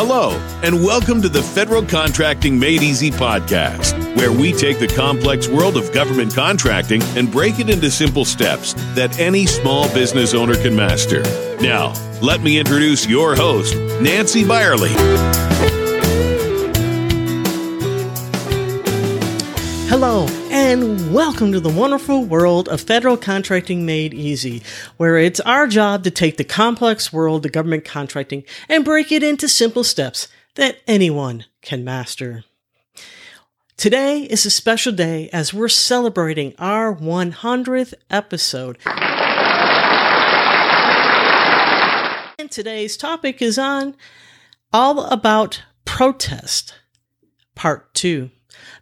Hello, and welcome to the Federal Contracting Made Easy podcast, where we take the complex world of government contracting and break it into simple steps that any small business owner can master. Now, let me introduce your host, Nancy Byerly. Hello, and welcome to the wonderful world of federal contracting made easy, where it's our job to take the complex world of government contracting and break it into simple steps that anyone can master. Today is a special day as we're celebrating our 100th episode. And today's topic is on all about protest, part two.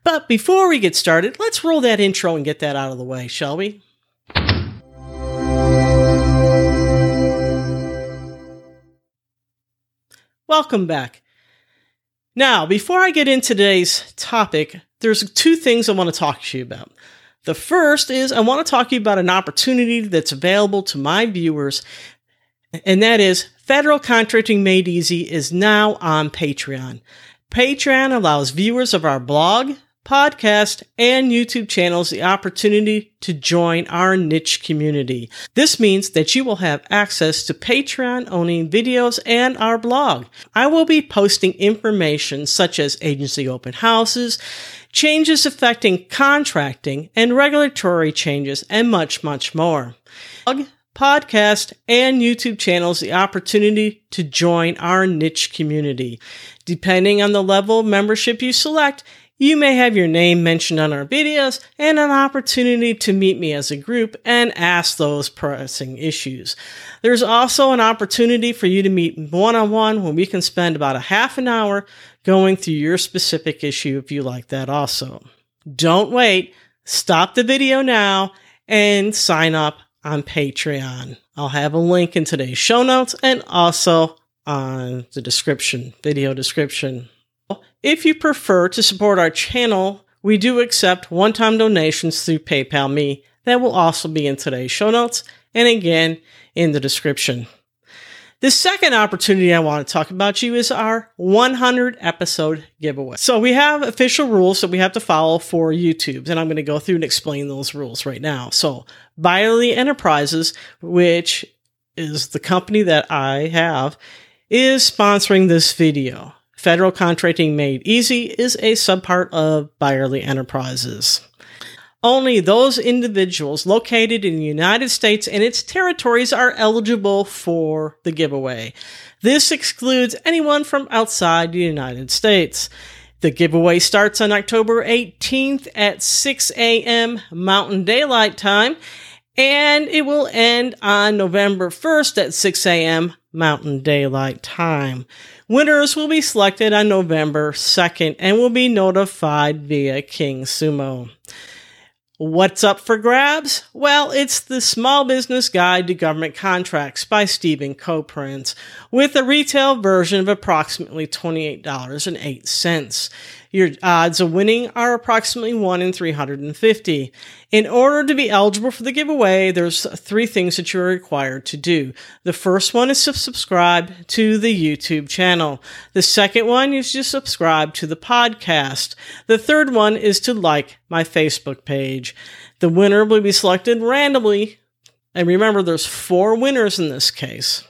But before we get started, let's roll that intro and get that out of the way, shall we? Welcome back. Now, before I get into today's topic, there's two things I want to talk to you about. The first is I want to talk to you about an opportunity that's available to my viewers, and that is Federal Contracting Made Easy is now on Patreon. Patreon allows viewers of our blog, podcast, and YouTube channels the opportunity to join our niche community. This means that you will have access to Patreon owning videos and our blog. I will be posting information such as agency open houses, changes affecting contracting and regulatory changes, and much, much more. Podcast and YouTube channels the opportunity to join our niche community. Depending on the level of membership you select, you may have your name mentioned on our videos and an opportunity to meet me as a group and ask those pressing issues. There's also an opportunity for you to meet one on one when we can spend about a half an hour going through your specific issue if you like that also. Don't wait. Stop the video now and sign up on Patreon. I'll have a link in today's show notes and also on the description, video description. If you prefer to support our channel, we do accept one time donations through PayPal Me. That will also be in today's show notes and again in the description. The second opportunity I want to talk about you is our 100 episode giveaway. So we have official rules that we have to follow for YouTube, and I'm going to go through and explain those rules right now. So Byerly Enterprises, which is the company that I have, is sponsoring this video. Federal Contracting Made Easy is a subpart of Byerly Enterprises. Only those individuals located in the United States and its territories are eligible for the giveaway. This excludes anyone from outside the United States. The giveaway starts on October 18th at 6 a.m. Mountain Daylight Time, and it will end on November 1st at 6 a.m. Mountain Daylight Time. Winners will be selected on November 2nd and will be notified via KingSumo. What's up for grabs? Well, it's the Small Business Guide to Government Contracts by Steven Koprince, with a retail version of approximately $28.08. Your odds of winning are approximately 1 in 350. In order to be eligible for the giveaway, there's three things that you're required to do. The first one is to subscribe to the YouTube channel. The second one is to subscribe to the podcast. The third one is to like my Facebook page. The winner will be selected randomly. And remember, there's four winners in this case.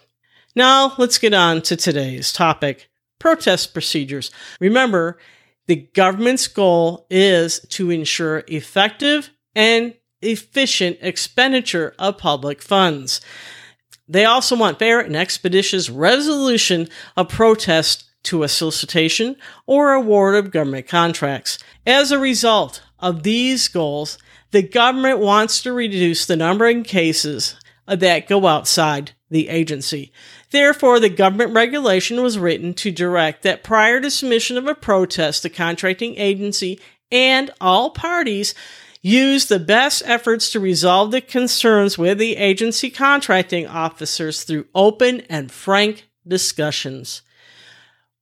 Now, let's get on to today's topic protest procedures. Remember, the government's goal is to ensure effective and efficient expenditure of public funds. They also want fair and expeditious resolution of protest to a solicitation or award of government contracts. As a result of these goals, the government wants to reduce the number of cases that go outside the agency. Therefore, the government regulation was written to direct that prior to submission of a protest, the contracting agency and all parties use the best efforts to resolve the concerns with the agency contracting officers through open and frank discussions.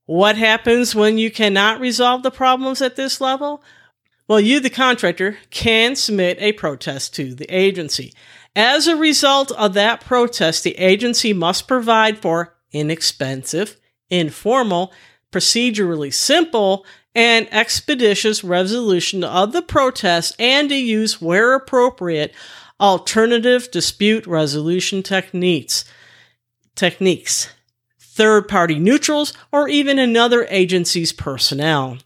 What happens when you cannot resolve the problems at this level? Well, you, the contractor, can submit a protest to the agency. As a result of that protest, the agency must provide for inexpensive, informal, procedurally simple, and expeditious resolution of the protest and to use, where appropriate, alternative dispute resolution techniques, techniques, third party neutrals, or even another agency's personnel.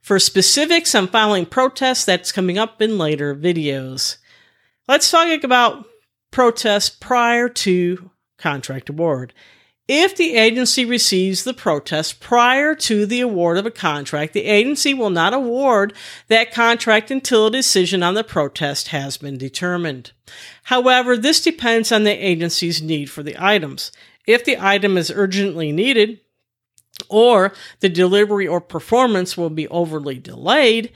For specifics on filing protests, that's coming up in later videos. Let's talk about protests prior to contract award. If the agency receives the protest prior to the award of a contract, the agency will not award that contract until a decision on the protest has been determined. However, this depends on the agency's need for the items. If the item is urgently needed, or the delivery or performance will be overly delayed,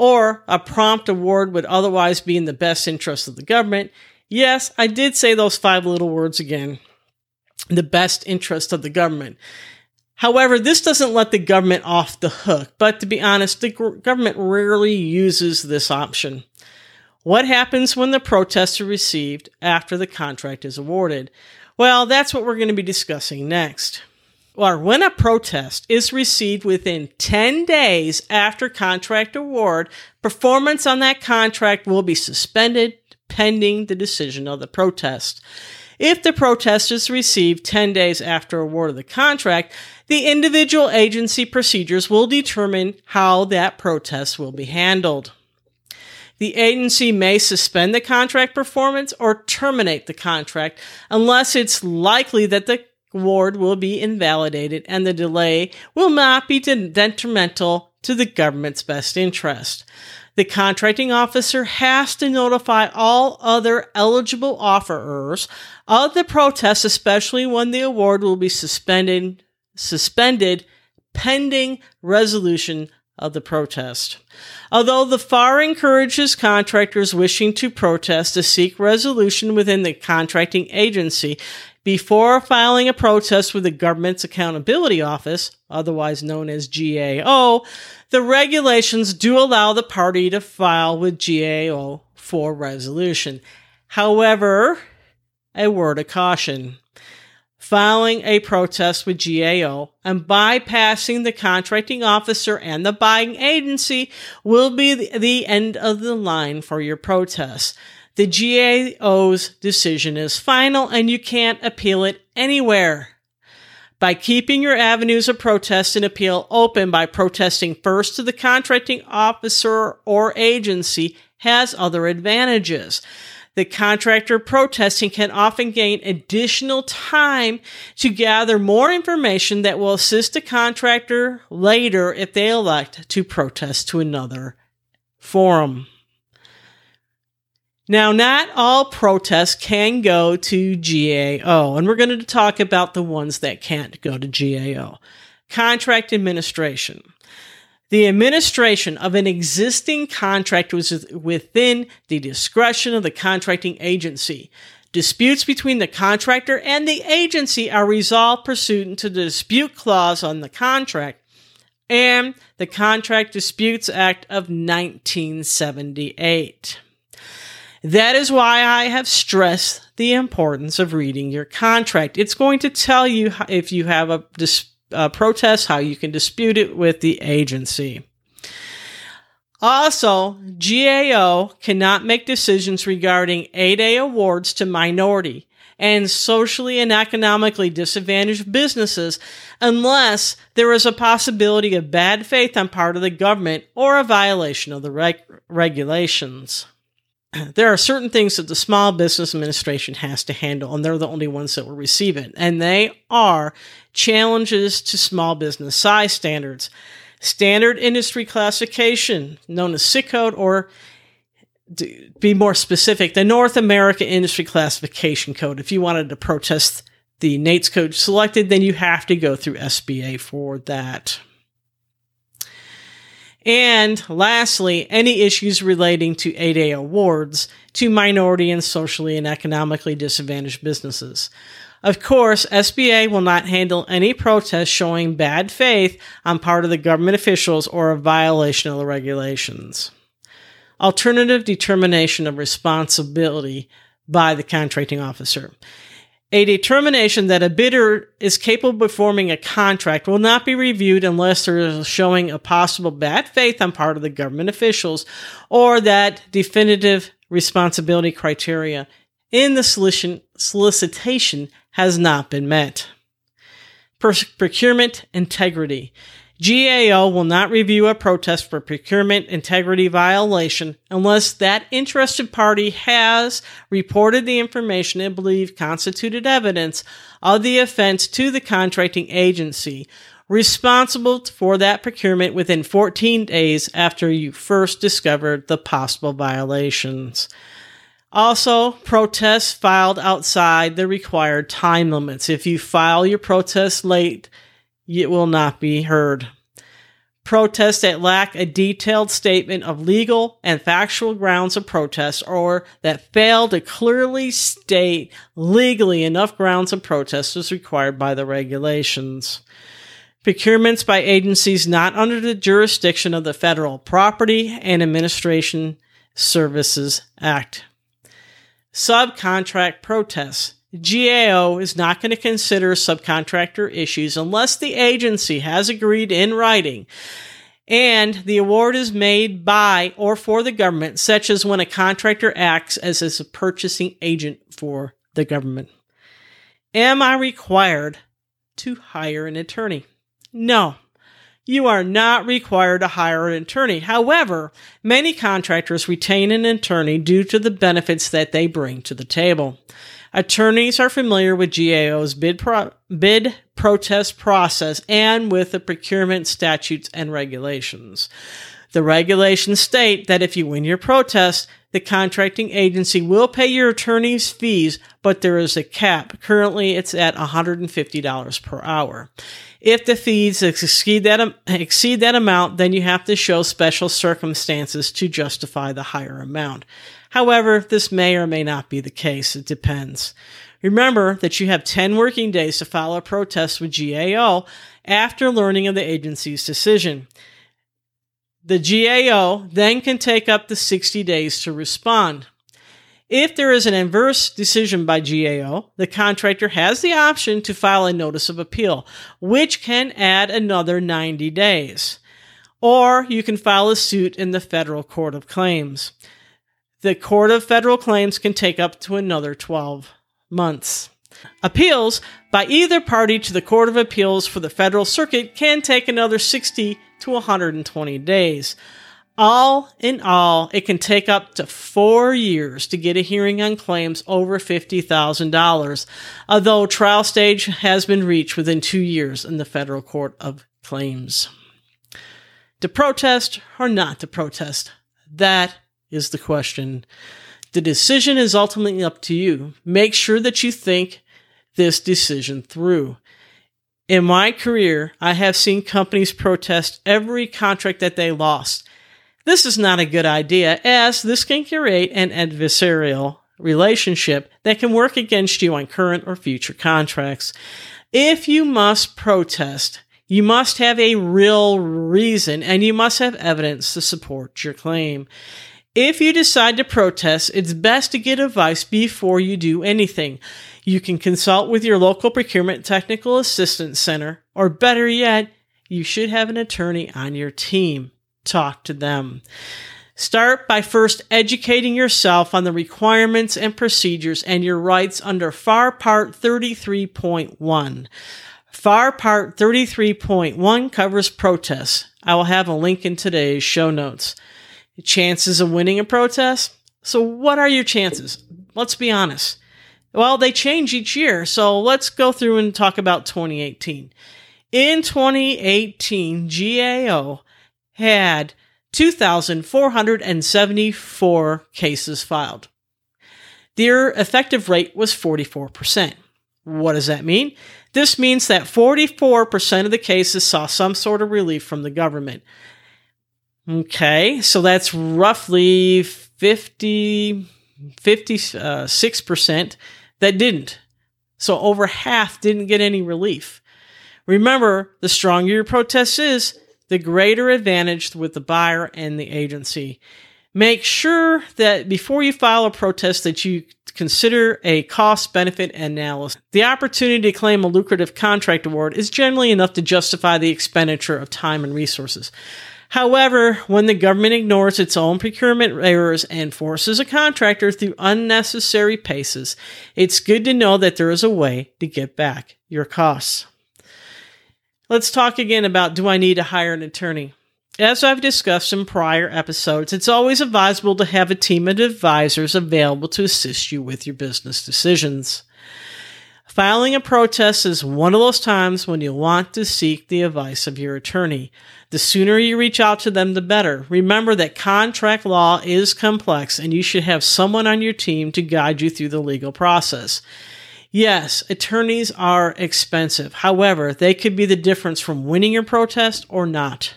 or a prompt award would otherwise be in the best interest of the government. Yes, I did say those five little words again the best interest of the government. However, this doesn't let the government off the hook, but to be honest, the government rarely uses this option. What happens when the protests are received after the contract is awarded? Well, that's what we're going to be discussing next. Or when a protest is received within 10 days after contract award, performance on that contract will be suspended pending the decision of the protest. If the protest is received 10 days after award of the contract, the individual agency procedures will determine how that protest will be handled. The agency may suspend the contract performance or terminate the contract unless it's likely that the award will be invalidated and the delay will not be detrimental to the government's best interest the contracting officer has to notify all other eligible offerors of the protest, especially when the award will be suspended, suspended pending resolution of the protest. Although the FAR encourages contractors wishing to protest to seek resolution within the contracting agency before filing a protest with the Government's Accountability Office, otherwise known as GAO, the regulations do allow the party to file with GAO for resolution. However, a word of caution. Filing a protest with GAO and bypassing the contracting officer and the buying agency will be the end of the line for your protest. The GAO's decision is final and you can't appeal it anywhere by keeping your avenues of protest and appeal open by protesting first to the contracting officer or agency has other advantages. The contractor protesting can often gain additional time to gather more information that will assist the contractor later if they elect to protest to another forum. Now, not all protests can go to GAO, and we're going to talk about the ones that can't go to GAO. Contract administration. The administration of an existing contract was within the discretion of the contracting agency. Disputes between the contractor and the agency are resolved pursuant to the dispute clause on the contract and the Contract Disputes Act of 1978. That is why I have stressed the importance of reading your contract. It's going to tell you if you have a, dis- a protest, how you can dispute it with the agency. Also, GAO cannot make decisions regarding 8A awards to minority and socially and economically disadvantaged businesses unless there is a possibility of bad faith on part of the government or a violation of the reg- regulations there are certain things that the Small Business Administration has to handle, and they're the only ones that will receive it. And they are challenges to small business size standards, standard industry classification, known as SIC code, or to be more specific, the North America Industry Classification Code. If you wanted to protest the NAICS code selected, then you have to go through SBA for that. And lastly, any issues relating to 8A awards to minority and socially and economically disadvantaged businesses. Of course, SBA will not handle any protests showing bad faith on part of the government officials or a violation of the regulations. Alternative determination of responsibility by the contracting officer. A determination that a bidder is capable of performing a contract will not be reviewed unless there is a showing of possible bad faith on part of the government officials or that definitive responsibility criteria in the solicitation has not been met. Procurement integrity. GAO will not review a protest for procurement integrity violation unless that interested party has reported the information it believed constituted evidence of the offense to the contracting agency responsible for that procurement within 14 days after you first discovered the possible violations. Also, protests filed outside the required time limits. If you file your protest late, it will not be heard. Protests that lack a detailed statement of legal and factual grounds of protest or that fail to clearly state legally enough grounds of protest as required by the regulations. Procurements by agencies not under the jurisdiction of the Federal Property and Administration Services Act. Subcontract protests. GAO is not going to consider subcontractor issues unless the agency has agreed in writing and the award is made by or for the government, such as when a contractor acts as a purchasing agent for the government. Am I required to hire an attorney? No. You are not required to hire an attorney. However, many contractors retain an attorney due to the benefits that they bring to the table. Attorneys are familiar with GAO's bid, pro- bid protest process and with the procurement statutes and regulations. The regulations state that if you win your protest, the contracting agency will pay your attorney's fees, but there is a cap. Currently, it's at $150 per hour. If the fees exceed that, exceed that amount, then you have to show special circumstances to justify the higher amount. However, this may or may not be the case. It depends. Remember that you have 10 working days to file a protest with GAO after learning of the agency's decision. The GAO then can take up to 60 days to respond. If there is an adverse decision by GAO, the contractor has the option to file a notice of appeal, which can add another 90 days. Or you can file a suit in the Federal Court of Claims the Court of Federal Claims can take up to another 12 months. Appeals by either party to the Court of Appeals for the Federal Circuit can take another 60 to 120 days. All in all, it can take up to four years to get a hearing on claims over $50,000, although trial stage has been reached within two years in the Federal Court of Claims. To protest or not to protest, that is the question. The decision is ultimately up to you. Make sure that you think this decision through. In my career, I have seen companies protest every contract that they lost. This is not a good idea, as this can create an adversarial relationship that can work against you on current or future contracts. If you must protest, you must have a real reason and you must have evidence to support your claim. If you decide to protest, it's best to get advice before you do anything. You can consult with your local procurement technical assistance center, or better yet, you should have an attorney on your team. Talk to them. Start by first educating yourself on the requirements and procedures and your rights under FAR Part 33.1. FAR Part 33.1 covers protests. I will have a link in today's show notes chances of winning a protest. So, what are your chances? Let's be honest. Well, they change each year. So, let's go through and talk about 2018. In 2018, GAO had 2,474 cases filed. Their effective rate was 44%. What does that mean? This means that 44% of the cases saw some sort of relief from the government. Okay, so that's roughly 50, 56% uh, that didn't. So over half didn't get any relief. Remember, the stronger your protest is, the greater advantage with the buyer and the agency. Make sure that before you file a protest that you consider a cost benefit analysis. The opportunity to claim a lucrative contract award is generally enough to justify the expenditure of time and resources. However, when the government ignores its own procurement errors and forces a contractor through unnecessary paces, it's good to know that there is a way to get back your costs. Let's talk again about do I need to hire an attorney? As I've discussed in prior episodes, it's always advisable to have a team of advisors available to assist you with your business decisions. Filing a protest is one of those times when you want to seek the advice of your attorney. The sooner you reach out to them, the better. Remember that contract law is complex and you should have someone on your team to guide you through the legal process. Yes, attorneys are expensive. However, they could be the difference from winning your protest or not.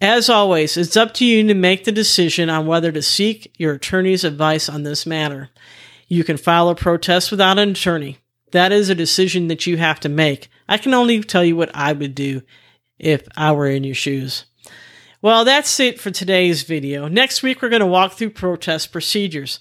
As always, it's up to you to make the decision on whether to seek your attorney's advice on this matter. You can file a protest without an attorney. That is a decision that you have to make. I can only tell you what I would do if I were in your shoes. Well, that's it for today's video. Next week, we're going to walk through protest procedures.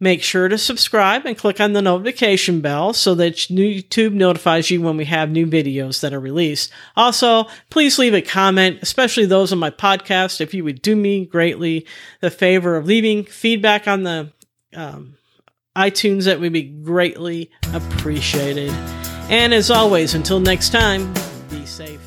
Make sure to subscribe and click on the notification bell so that YouTube notifies you when we have new videos that are released. Also, please leave a comment, especially those on my podcast, if you would do me greatly the favor of leaving feedback on the um, iTunes. That would be greatly appreciated. And as always, until next time, be safe.